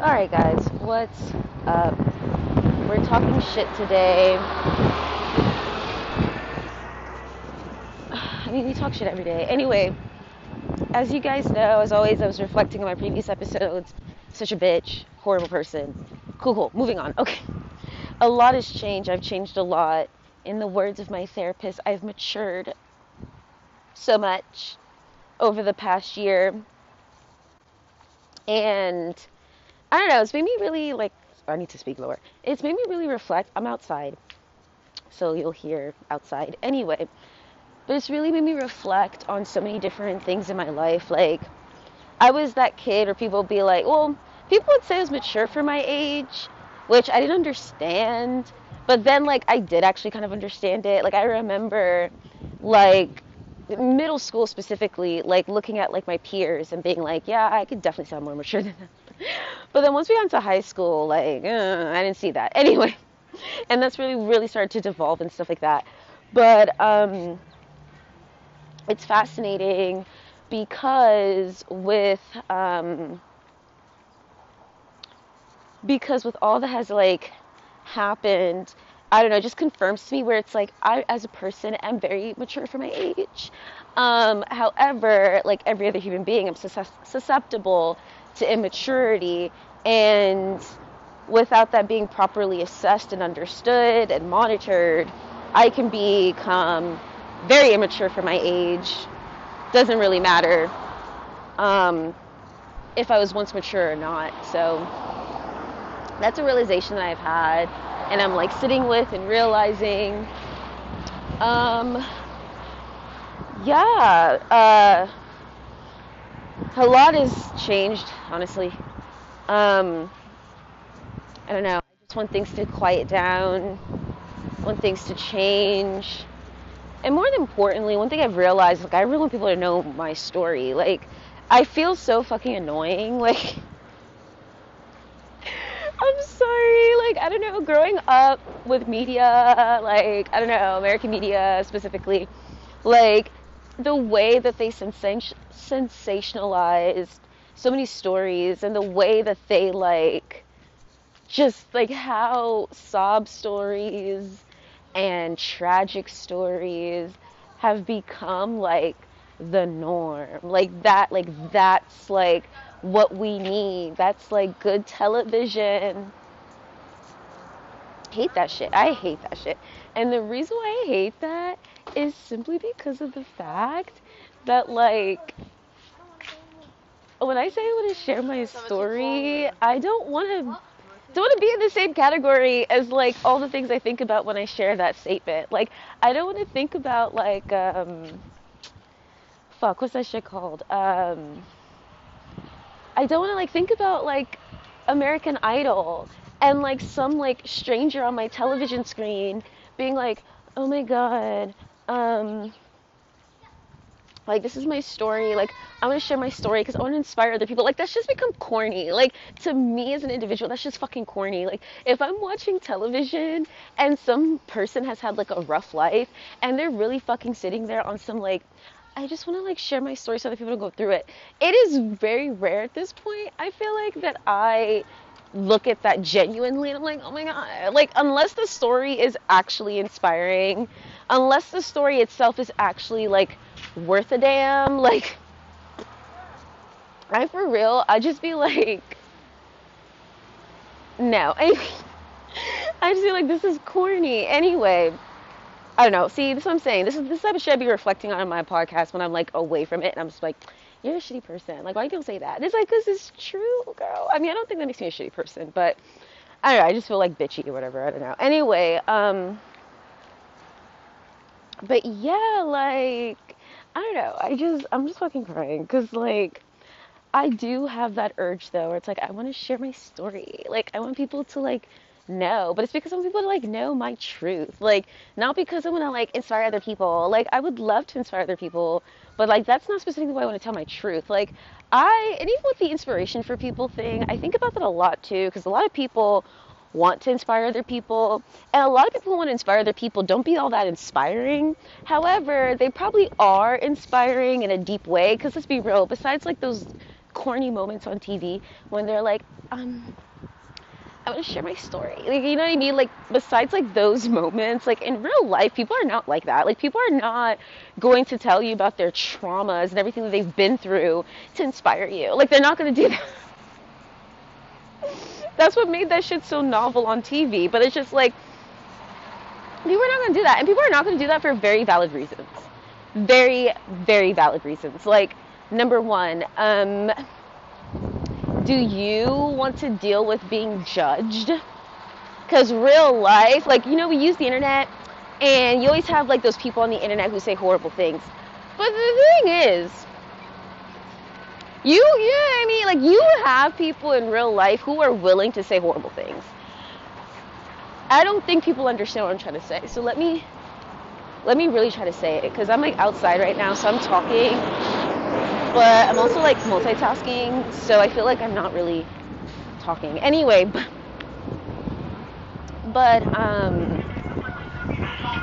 Alright, guys, what's up? We're talking shit today. I mean, we talk shit every day. Anyway, as you guys know, as always, I was reflecting on my previous episodes. Such a bitch, horrible person. Cool, cool. Moving on. Okay. A lot has changed. I've changed a lot. In the words of my therapist, I've matured so much over the past year. And I don't know, it's made me really like I need to speak lower. It's made me really reflect. I'm outside. So you'll hear outside anyway. But it's really made me reflect on so many different things in my life. Like I was that kid or people would be like, well, people would say I was mature for my age, which I didn't understand. But then like I did actually kind of understand it. Like I remember like middle school specifically, like looking at like my peers and being like, yeah, I could definitely sound more mature than them. But then once we got into high school, like uh, I didn't see that anyway, and that's really really started to devolve and stuff like that. But um, it's fascinating because with um, because with all that has like happened I don't know, it just confirms to me where it's like I, as a person, am very mature for my age. Um, however, like every other human being, I'm susceptible to immaturity, and without that being properly assessed and understood and monitored, I can become very immature for my age. Doesn't really matter um, if I was once mature or not. So that's a realization that I've had and I'm like sitting with and realizing, um, yeah, uh, a lot has changed, honestly. Um, I don't know. I just want things to quiet down, want things to change. And more importantly, one thing I've realized, like, I really want people to know my story. Like, I feel so fucking annoying. Like, I'm sorry. Like, I don't know, growing up with media, like, I don't know, American media specifically, like, the way that they sensationalized so many stories and the way that they, like, just like how sob stories and tragic stories have become like the norm. Like, that, like, that's like, what we need. That's like good television. Hate that shit. I hate that shit. And the reason why I hate that is simply because of the fact that like when I say I want to share my story, I don't want to don't want to be in the same category as like all the things I think about when I share that statement. Like I don't want to think about like um fuck what's that shit called? Um I don't want to like think about like American Idol and like some like stranger on my television screen being like, "Oh my god, um like this is my story like i want to share my story because i want to inspire other people like that's just become corny like to me as an individual that's just fucking corny like if i'm watching television and some person has had like a rough life and they're really fucking sitting there on some like I just want to like share my story so other people don't go through it. It is very rare at this point. I feel like that I look at that genuinely and I'm like, oh my god. Like, unless the story is actually inspiring, unless the story itself is actually like worth a damn, like, I for real, I just be like, no. I, I just feel like this is corny. Anyway, I don't know. See, this is what I'm saying. This is this type of shit I be reflecting on in my podcast when I'm like away from it, and I'm just like, you're a shitty person. Like, why do you say that? And it's like, this is true, girl. I mean, I don't think that makes me a shitty person, but I don't know. I just feel like bitchy or whatever. I don't know. Anyway, um, but yeah, like, I don't know. I just, I'm just fucking crying because like. I do have that urge though, where it's like I want to share my story. Like I want people to like know, but it's because I want people to like know my truth. Like not because I want to like inspire other people. Like I would love to inspire other people, but like that's not specifically why I want to tell my truth. Like I and even with the inspiration for people thing, I think about that a lot too because a lot of people want to inspire other people and a lot of people who want to inspire other people don't be all that inspiring however they probably are inspiring in a deep way because let's be real besides like those corny moments on TV when they're like, um, I want to share my story. Like, you know what I mean? Like, besides like those moments, like in real life, people are not like that. Like, people are not going to tell you about their traumas and everything that they've been through to inspire you. Like, they're not going to do that. That's what made that shit so novel on TV. But it's just like, people are not going to do that. And people are not going to do that for very valid reasons. Very, very valid reasons. Like, number one, um, do you want to deal with being judged? Because real life, like, you know, we use the internet and you always have like those people on the internet who say horrible things. But the thing is, you, you know what I mean? Like, you have people in real life who are willing to say horrible things. I don't think people understand what I'm trying to say. So let me, let me really try to say it because I'm like outside right now, so I'm talking but I'm also like multitasking, so I feel like I'm not really talking. Anyway, but, but um,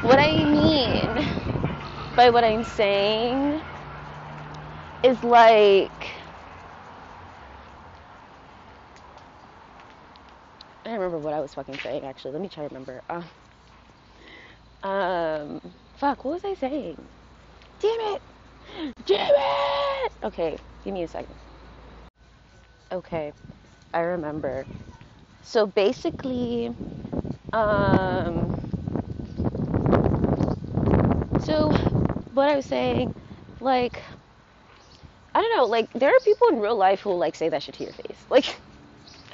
what I mean by what I'm saying is like I don't remember what I was fucking saying actually. Let me try to remember. Uh, um, fuck, what was I saying? Damn it! Damn it! Okay, give me a second. Okay, I remember. So basically, um, so what I was saying, like, I don't know, like there are people in real life who like say that shit to your face, like,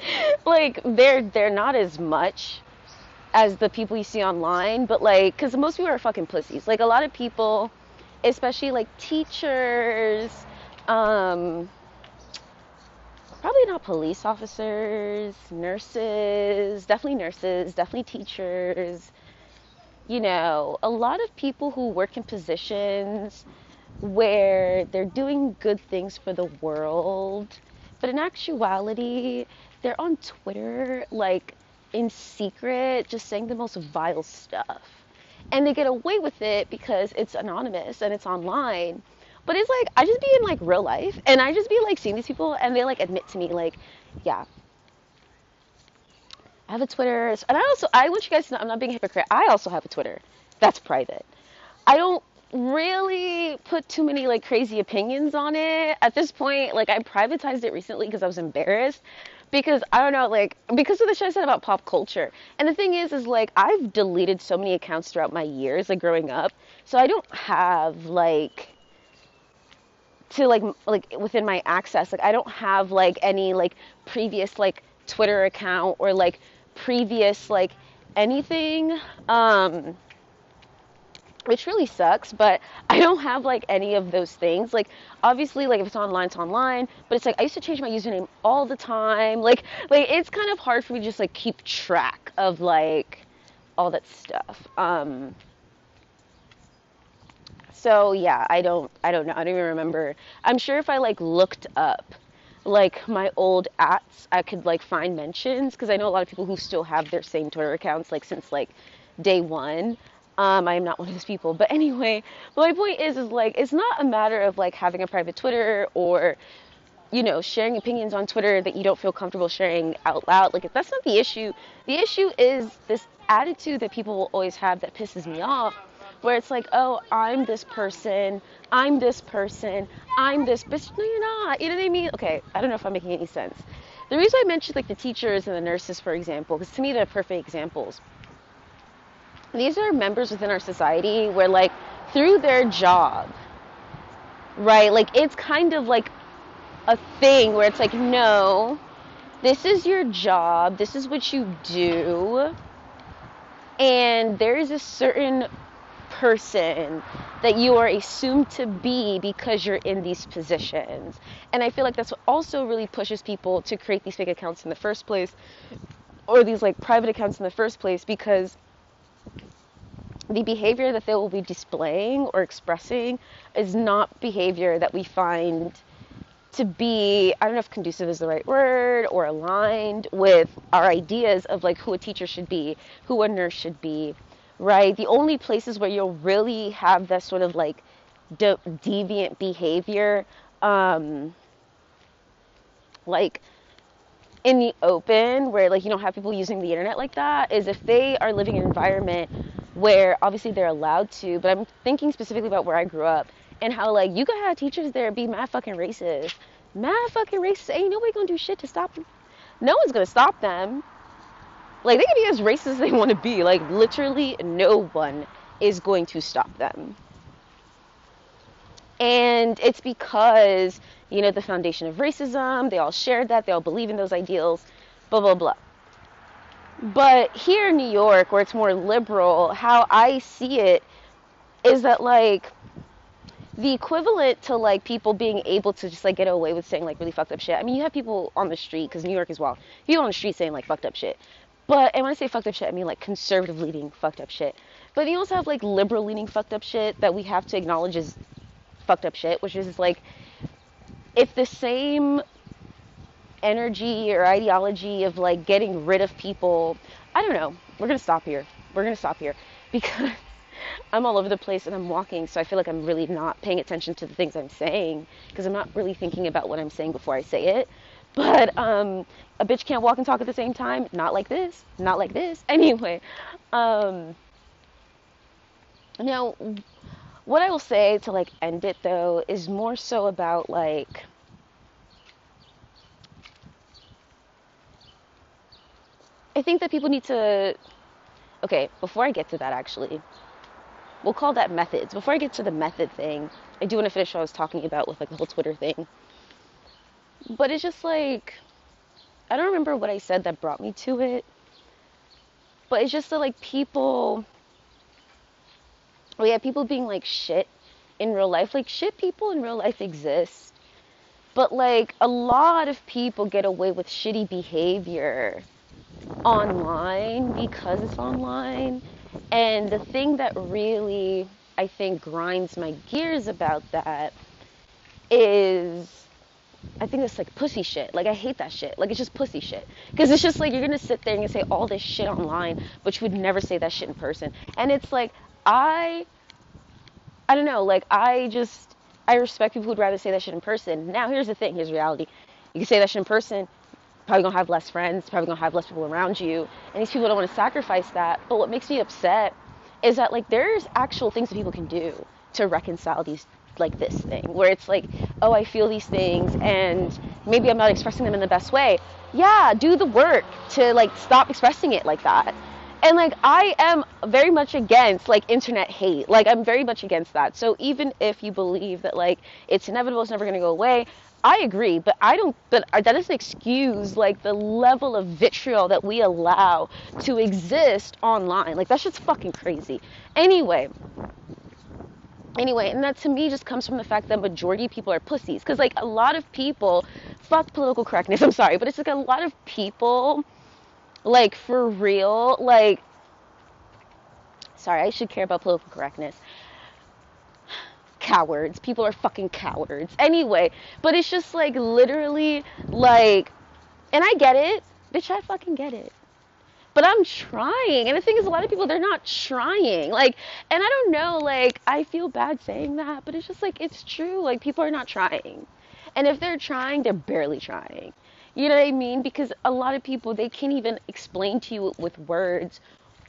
like they're they're not as much as the people you see online, but like, cause most people are fucking pussies. Like a lot of people especially like teachers, um, probably not police officers, nurses, definitely nurses, definitely teachers. You know, a lot of people who work in positions where they're doing good things for the world, but in actuality, they're on Twitter, like in secret, just saying the most vile stuff and they get away with it because it's anonymous and it's online. But it's like I just be in like real life and I just be like seeing these people and they like admit to me like, yeah. I have a Twitter and I also I want you guys to know I'm not being a hypocrite. I also have a Twitter. That's private. I don't really put too many like crazy opinions on it at this point. Like I privatized it recently because I was embarrassed because I don't know, like because of the shit I said about pop culture. And the thing is, is like I've deleted so many accounts throughout my years, like growing up, so I don't have like to like like within my access, like I don't have like any like previous like Twitter account or like previous like anything. Um, which really sucks but i don't have like any of those things. Like obviously like if it's online it's online but it's like i used to change my username all the time. Like like it's kind of hard for me to just like keep track of like all that stuff. Um so yeah i don't i don't know. I don't even remember. I'm sure if i like looked up like my old ats i could like find mentions because i know a lot of people who still have their same twitter accounts like since like day one um, I am not one of those people. But anyway, my point is, is like, it's not a matter of like having a private Twitter or, you know, sharing opinions on Twitter that you don't feel comfortable sharing out loud. Like, that's not the issue. The issue is this attitude that people will always have that pisses me off, where it's like, oh, I'm this person, I'm this person, I'm this bitch. No, you're not. You know what I mean? Okay, I don't know if I'm making any sense. The reason I mentioned like the teachers and the nurses, for example, because to me they're perfect examples these are members within our society where like through their job right like it's kind of like a thing where it's like no this is your job this is what you do and there is a certain person that you are assumed to be because you're in these positions. And i feel like that's what also really pushes people to create these fake accounts in the first place or these like private accounts in the first place because the behavior that they will be displaying or expressing is not behavior that we find to be i don't know if conducive is the right word or aligned with our ideas of like who a teacher should be who a nurse should be right? The only places where you'll really have that sort of like de- deviant behavior um, like in the open where like you don't have people using the internet like that is if they are living in an environment where obviously they're allowed to but i'm thinking specifically about where i grew up and how like you could have teachers there be mad fucking racist. Mad fucking racist. Ain't nobody gonna do shit to stop them no one's gonna stop them. Like they can be as racist as they want to be. Like literally no one is going to stop them and it's because, you know, the foundation of racism, they all shared that, they all believe in those ideals, blah, blah, blah. But here in New York, where it's more liberal, how I see it is that, like, the equivalent to like people being able to just like get away with saying like really fucked up shit. I mean, you have people on the street because New York is wild. People on the street saying like fucked up shit. But and when I say fucked up shit, I mean like conservative leaning fucked up shit. But you also have like liberal leaning fucked up shit that we have to acknowledge as fucked up shit, which is like if the same energy or ideology of like getting rid of people, I don't know. We're gonna stop here. We're gonna stop here because I'm all over the place and I'm walking, so I feel like I'm really not paying attention to the things I'm saying because I'm not really thinking about what I'm saying before I say it. But um, a bitch can't walk and talk at the same time. Not like this. Not like this. Anyway, um, now what I will say to like end it though is more so about like I think that people need to okay, before I get to that actually, we'll call that methods. Before I get to the method thing, I do want to finish what I was talking about with like the whole Twitter thing. But it's just like I don't remember what I said that brought me to it. But it's just that like people oh yeah, people being like shit in real life. Like shit people in real life exist. But like a lot of people get away with shitty behavior online because it's online. And the thing that really I think grinds my gears about that is I think it's like pussy shit. Like I hate that shit. Like it's just pussy shit. Because it's just like you're gonna sit there and say all this shit online, but you would never say that shit in person. And it's like I I don't know, like I just I respect people who'd rather say that shit in person. Now here's the thing, here's reality. You can say that shit in person, probably gonna have less friends, probably gonna have less people around you, and these people don't want to sacrifice that. But what makes me upset is that like there's actual things that people can do to reconcile these like this thing where it's like oh i feel these things and maybe i'm not expressing them in the best way yeah do the work to like stop expressing it like that and like i am very much against like internet hate. Like i'm very much against that. So even if you believe that like it's inevitable it's never going to go away i agree. But i don't but that doesn't excuse like the level of vitriol that we allow to exist online. Like that's just fucking crazy. Anyway. Anyway and that to me just comes from the fact that majority of people are pussies. Because like a lot of people fuck political correctness i'm sorry but it's like a lot of people like for real, like sorry, I should care about political correctness. Cowards. People are fucking cowards. Anyway, but it's just like literally like and I get it. Bitch, I fucking get it. But I'm trying. And the thing is a lot of people they're not trying. Like and I don't know, like I feel bad saying that, but it's just like it's true. Like people are not trying. And if they're trying, they're barely trying. You know what I mean? Because a lot of people they can't even explain to you with words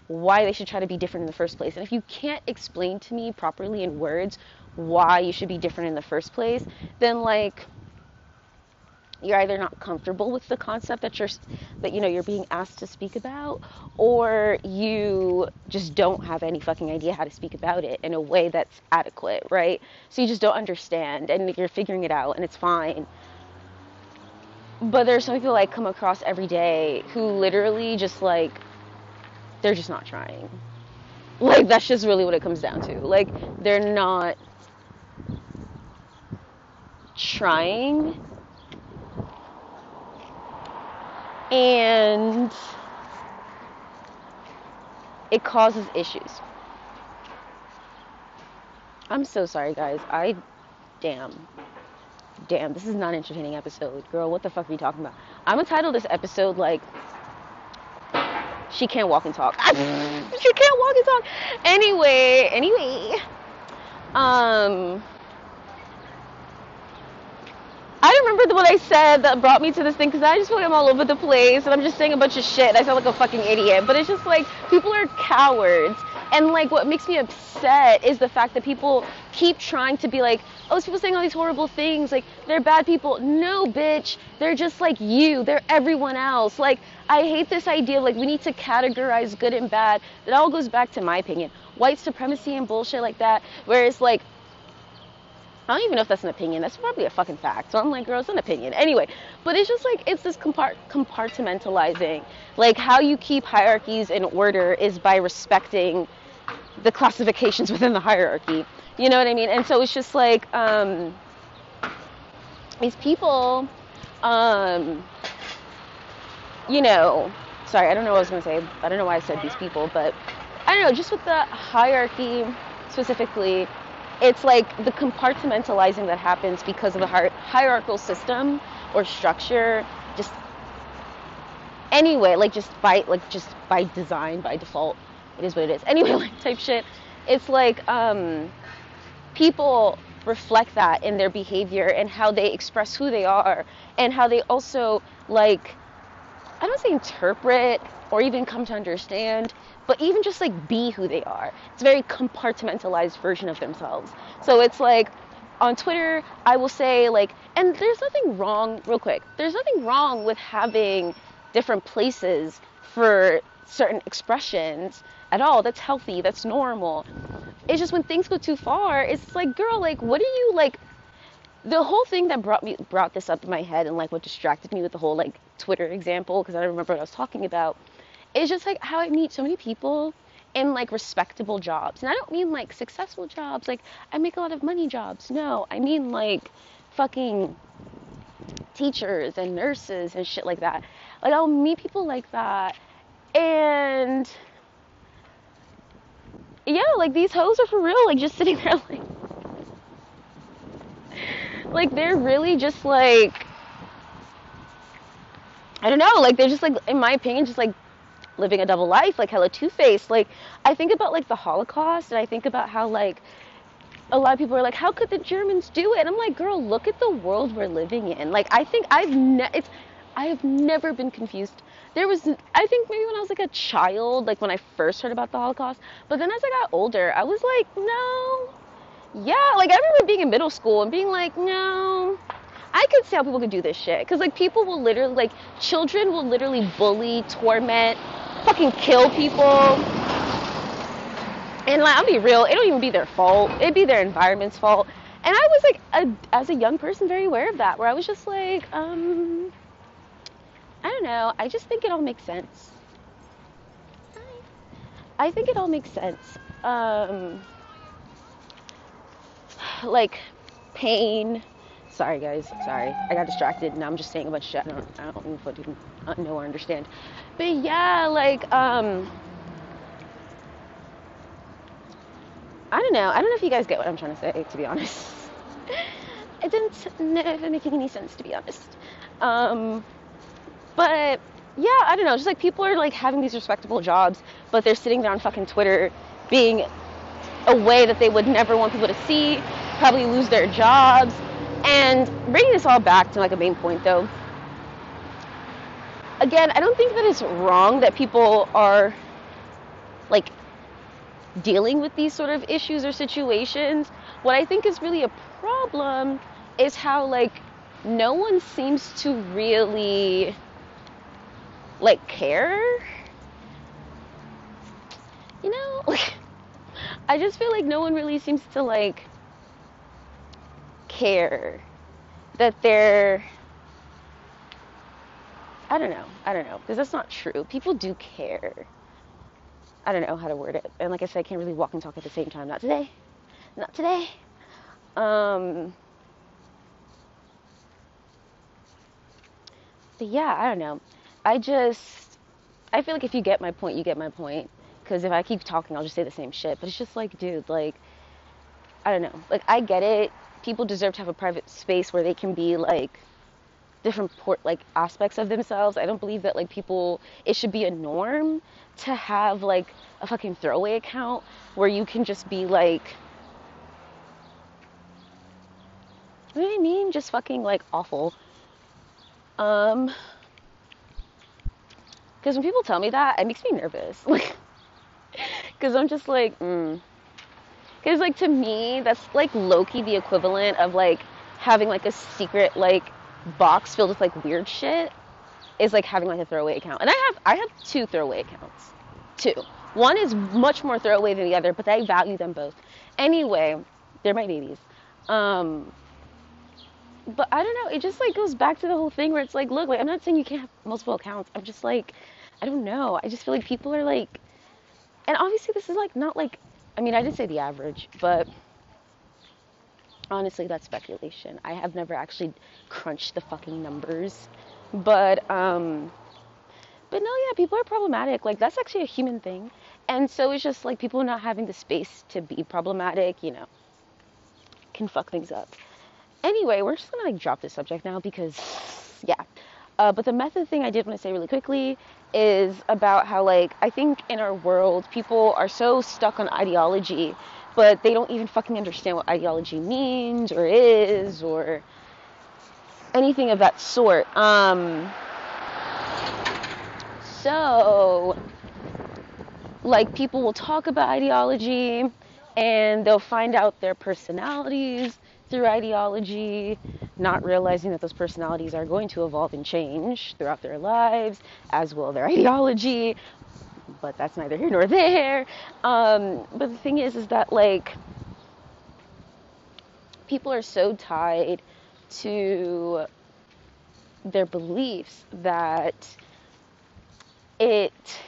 why they should try to be different in the first place. And if you can't explain to me properly in words why you should be different in the first place, then like you're either not comfortable with the concept that you're that you know you're being asked to speak about or you just don't have any fucking idea how to speak about it in a way that's adequate, right? So you just don't understand and you're figuring it out and it's fine but there's some people I come across every day who literally just like they're just not trying. Like that's just really what it comes down to. Like they're not trying and it causes issues. I'm so sorry guys. I damn damn, this is not an entertaining episode. Girl, what the fuck are you talking about? I'm gonna title this episode like She Can't Walk and Talk. she can't walk and talk. Anyway, anyway. Um I remember what I said that brought me to this thing because I just feel like I'm all over the place and I'm just saying a bunch of shit. And I sound like a fucking idiot, but it's just like people are cowards. And like what makes me upset is the fact that people keep trying to be like, oh, these people saying all these horrible things, like they're bad people. No, bitch, they're just like you. They're everyone else. Like I hate this idea of like we need to categorize good and bad. That all goes back to my opinion, white supremacy and bullshit like that. Where it's like I don't even know if that's an opinion. That's probably a fucking fact. So I'm like, girl, it's an opinion. Anyway, but it's just like, it's this compart- compartmentalizing. Like, how you keep hierarchies in order is by respecting the classifications within the hierarchy. You know what I mean? And so it's just like, um, these people, um, you know, sorry, I don't know what I was going to say. I don't know why I said these people, but I don't know, just with the hierarchy specifically it's like the compartmentalizing that happens because of the hierarchical system or structure just anyway like just by like just by design by default it is what it is anyway like type shit it's like um people reflect that in their behavior and how they express who they are and how they also like i don't say interpret or even come to understand but even just like be who they are. It's a very compartmentalized version of themselves. So it's like on Twitter, I will say like, and there's nothing wrong, real quick, there's nothing wrong with having different places for certain expressions at all. That's healthy, that's normal. It's just when things go too far, it's like, girl, like, what are you like? The whole thing that brought me brought this up in my head and like what distracted me with the whole like Twitter example because I don't remember what I was talking about it's just like how I meet so many people in like respectable jobs. And I don't mean like successful jobs, like I make a lot of money jobs. No, I mean like fucking teachers and nurses and shit like that. Like I'll meet people like that and yeah, like these hoes are for real, like just sitting there like like they're really just like I don't know, like they're just like in my opinion just like living a double life, like hella two faced. Like I think about like the Holocaust, and I think about how like a lot of people are like, how could the Germans do it? And I'm like, girl, look at the world we're living in. Like I think I've ne- it's I have never been confused. There was I think maybe when I was like a child, like when I first heard about the Holocaust, but then as I got older, I was like, no. Yeah, like I remember being in middle school and being like, no, I could see how people could do this shit. Cause like people will literally, like children will literally bully, torment, fucking kill people. And like, I'll be real, it don't even be their fault. It'd be their environment's fault. And I was like, a, as a young person, very aware of that, where I was just like, um, I don't know. I just think it all makes sense. I think it all makes sense. Um, like pain. Sorry, guys. Sorry, I got distracted. Now I'm just saying a bunch of shit. I don't, I don't know or understand. But yeah, like, um, I don't know. I don't know if you guys get what I'm trying to say, to be honest. it didn't make any sense, to be honest. Um, but yeah, I don't know. Just like people are like having these respectable jobs, but they're sitting there on fucking Twitter being a way that they would never want people to see, probably lose their jobs. And bringing this all back to like a main point though, again, I don't think that it's wrong that people are like dealing with these sort of issues or situations. What I think is really a problem is how like no one seems to really like care. You know, like I just feel like no one really seems to like care that they're I don't know. I don't know. Because that's not true. People do care. I don't know how to word it. And like I said, I can't really walk and talk at the same time. Not today. Not today. Um, but yeah, I don't know. I just, I feel like if you get my point, you get my point. Because if I keep talking, I'll just say the same shit. But it's just like, dude, like, I don't know. Like, I get it. People deserve to have a private space where they can be like different port like aspects of themselves. I don't believe that like people it should be a norm to have like a fucking throwaway account where you can just be like You know what I mean? Just fucking like awful. Um, because when people tell me that, it makes me nervous. Like, because I'm just like, mm. Because like to me, that's like lowkey, the equivalent of like having like a secret like box filled with like weird shit is like having like a throwaway account. And I have I have two throwaway accounts. Two. One is much more throwaway than the other, but I value them both. Anyway, they're my babies. Um but I don't know, it just like goes back to the whole thing where it's like, look, like I'm not saying you can't have multiple accounts. I'm just like I don't know. I just feel like people are like and obviously this is like not like I mean, I did say the average, but honestly that's speculation. I have never actually crunched the fucking numbers. But um but no, yeah, people are problematic. Like that's actually a human thing. And so it's just like people not having the space to be problematic, you know, can fuck things up. Anyway, we're just gonna like drop this subject now because yeah. Uh, but the method thing I did want to say really quickly is about how like I think in our world people are so stuck on ideology, but they don't even fucking understand what ideology means or is or anything of that sort. Um, so, like, people will talk about ideology and they'll find out their personalities through ideology, not realizing that those personalities are going to evolve and change throughout their lives, as will their ideology. But that's neither here nor there. Um, but the thing is, is that, like, people are so tied to their beliefs that it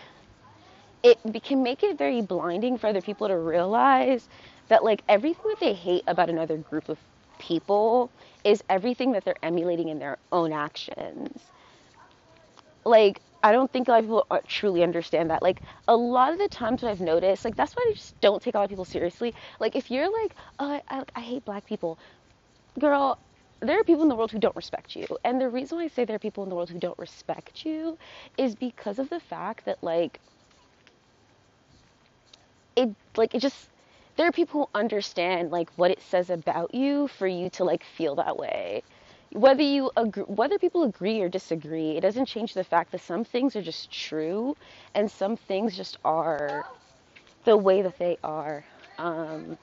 it can make it very blinding for other people to realize that like everything that they hate about another group of people is everything that they're emulating in their own actions. Like I don't think a lot of people uh, truly understand that. Like a lot of the times what I've noticed, like that's why I just don't take a lot of people seriously. Like if you're like, oh, I, I hate black people, girl, there are people in the world who don't respect you. And the reason why I say there are people in the world who don't respect you is because of the fact that like it like it just there are people who understand like what it says about you for you to like feel that way. Whether you agree, whether people agree or disagree, it doesn't change the fact that some things are just true and some things just are the way that they are. Um,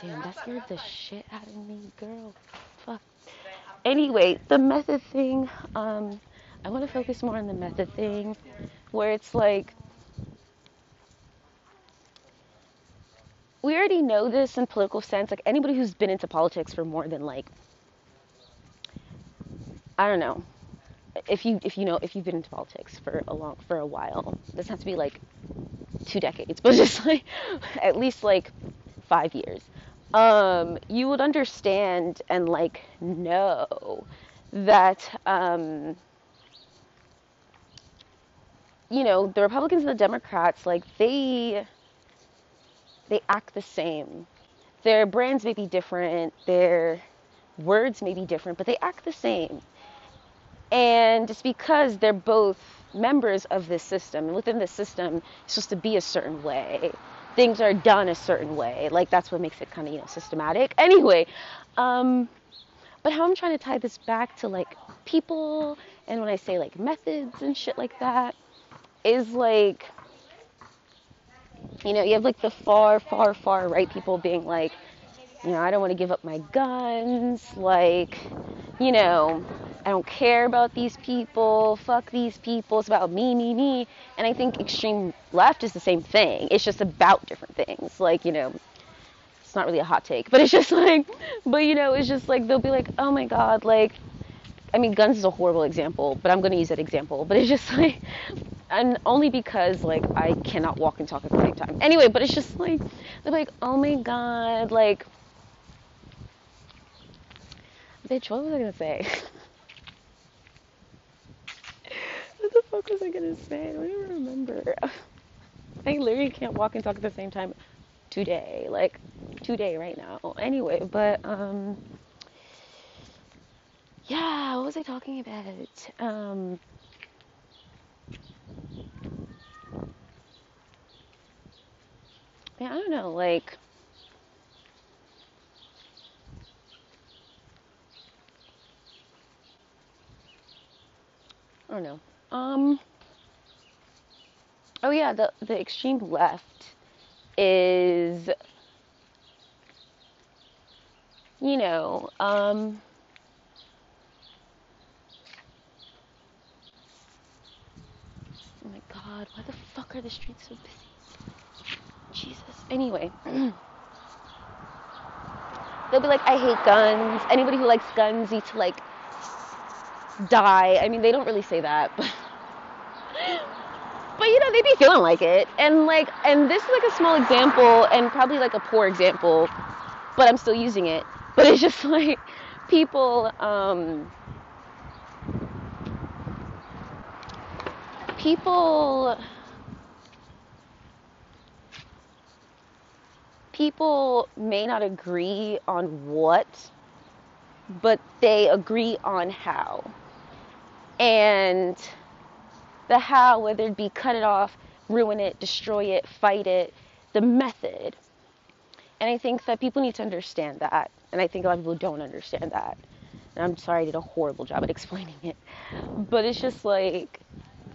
Damn, that scared the shit out of me, girl. Fuck. Anyway, the method thing, um, I want to focus more on the method thing, where it's like, we already know this in political sense. Like anybody who's been into politics for more than like, I don't know, if you if you know if you've been into politics for a long for a while, this has to be like two decades, but just like at least like five years um, you would understand and like know that um, you know the Republicans and the Democrats like they they act the same. Their brands may be different, their words may be different, but they act the same. And it's because they're both members of this system, and within this system, it's supposed to be a certain way things are done a certain way. Like that's what makes it kind of you know systematic. Anyway, um, but how I'm trying to tie this back to like people, and when I say like methods and shit like that, is like you know you have like the far far far right people being like you know I don't want to give up my guns like you know I don't care about these people, fuck these people, it's about me, me, me. And I think extreme left is the same thing. It's just about different things. Like, you know, it's not really a hot take, but it's just like, but you know, it's just like, they'll be like, oh my god, like, I mean, guns is a horrible example, but I'm going to use that example. But it's just like, and only because like I cannot walk and talk at the same time. Anyway, but it's just like, they're like, oh my god, like, bitch, what was I gonna say? what the fuck was I gonna say? I don't even remember. I literally can't walk and talk at the same time today. Like today right now. Anyway, but um yeah, what was I talking about? Um I don't know, like I don't know. Um Oh yeah, the the extreme left is you know, um Oh my god, why the fuck are the streets so busy? Anyway. They'll be like, I hate guns. Anybody who likes guns needs to like die. I mean, they don't really say that, but but you know, they'd be feeling like it. And like, and this is like a small example, and probably like a poor example, but I'm still using it. But it's just like people, um, people, people may not agree on what, but they agree on how. And the how, whether it be cut it off, ruin it, destroy it, fight it, the method. And I think that people need to understand that. And I think a lot of people don't understand that. And I'm sorry I did a horrible job at explaining it. But it's just like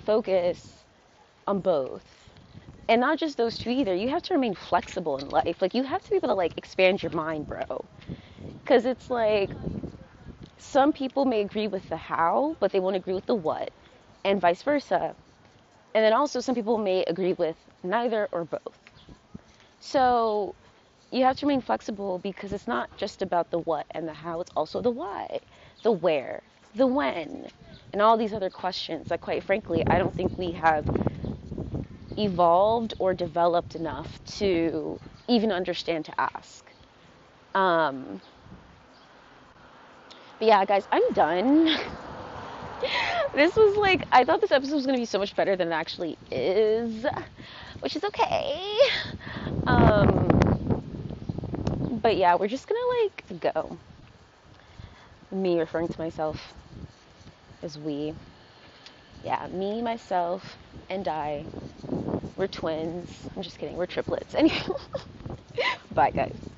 focus on both. And not just those two either. You have to remain flexible in life. Like you have to be able to like expand your mind, bro. Cuz it's like some people may agree with the how, but they won't agree with the what, and vice versa. And then also, some people may agree with neither or both. So, you have to remain flexible because it's not just about the what and the how, it's also the why, the where, the when, and all these other questions that, quite frankly, I don't think we have evolved or developed enough to even understand to ask. Um, but yeah, guys, I'm done. this was like, I thought this episode was going to be so much better than it actually is, which is okay. Um, but yeah, we're just going to like go. Me referring to myself as we. Yeah, me, myself, and I. We're twins. I'm just kidding. We're triplets. Anyway, bye, guys.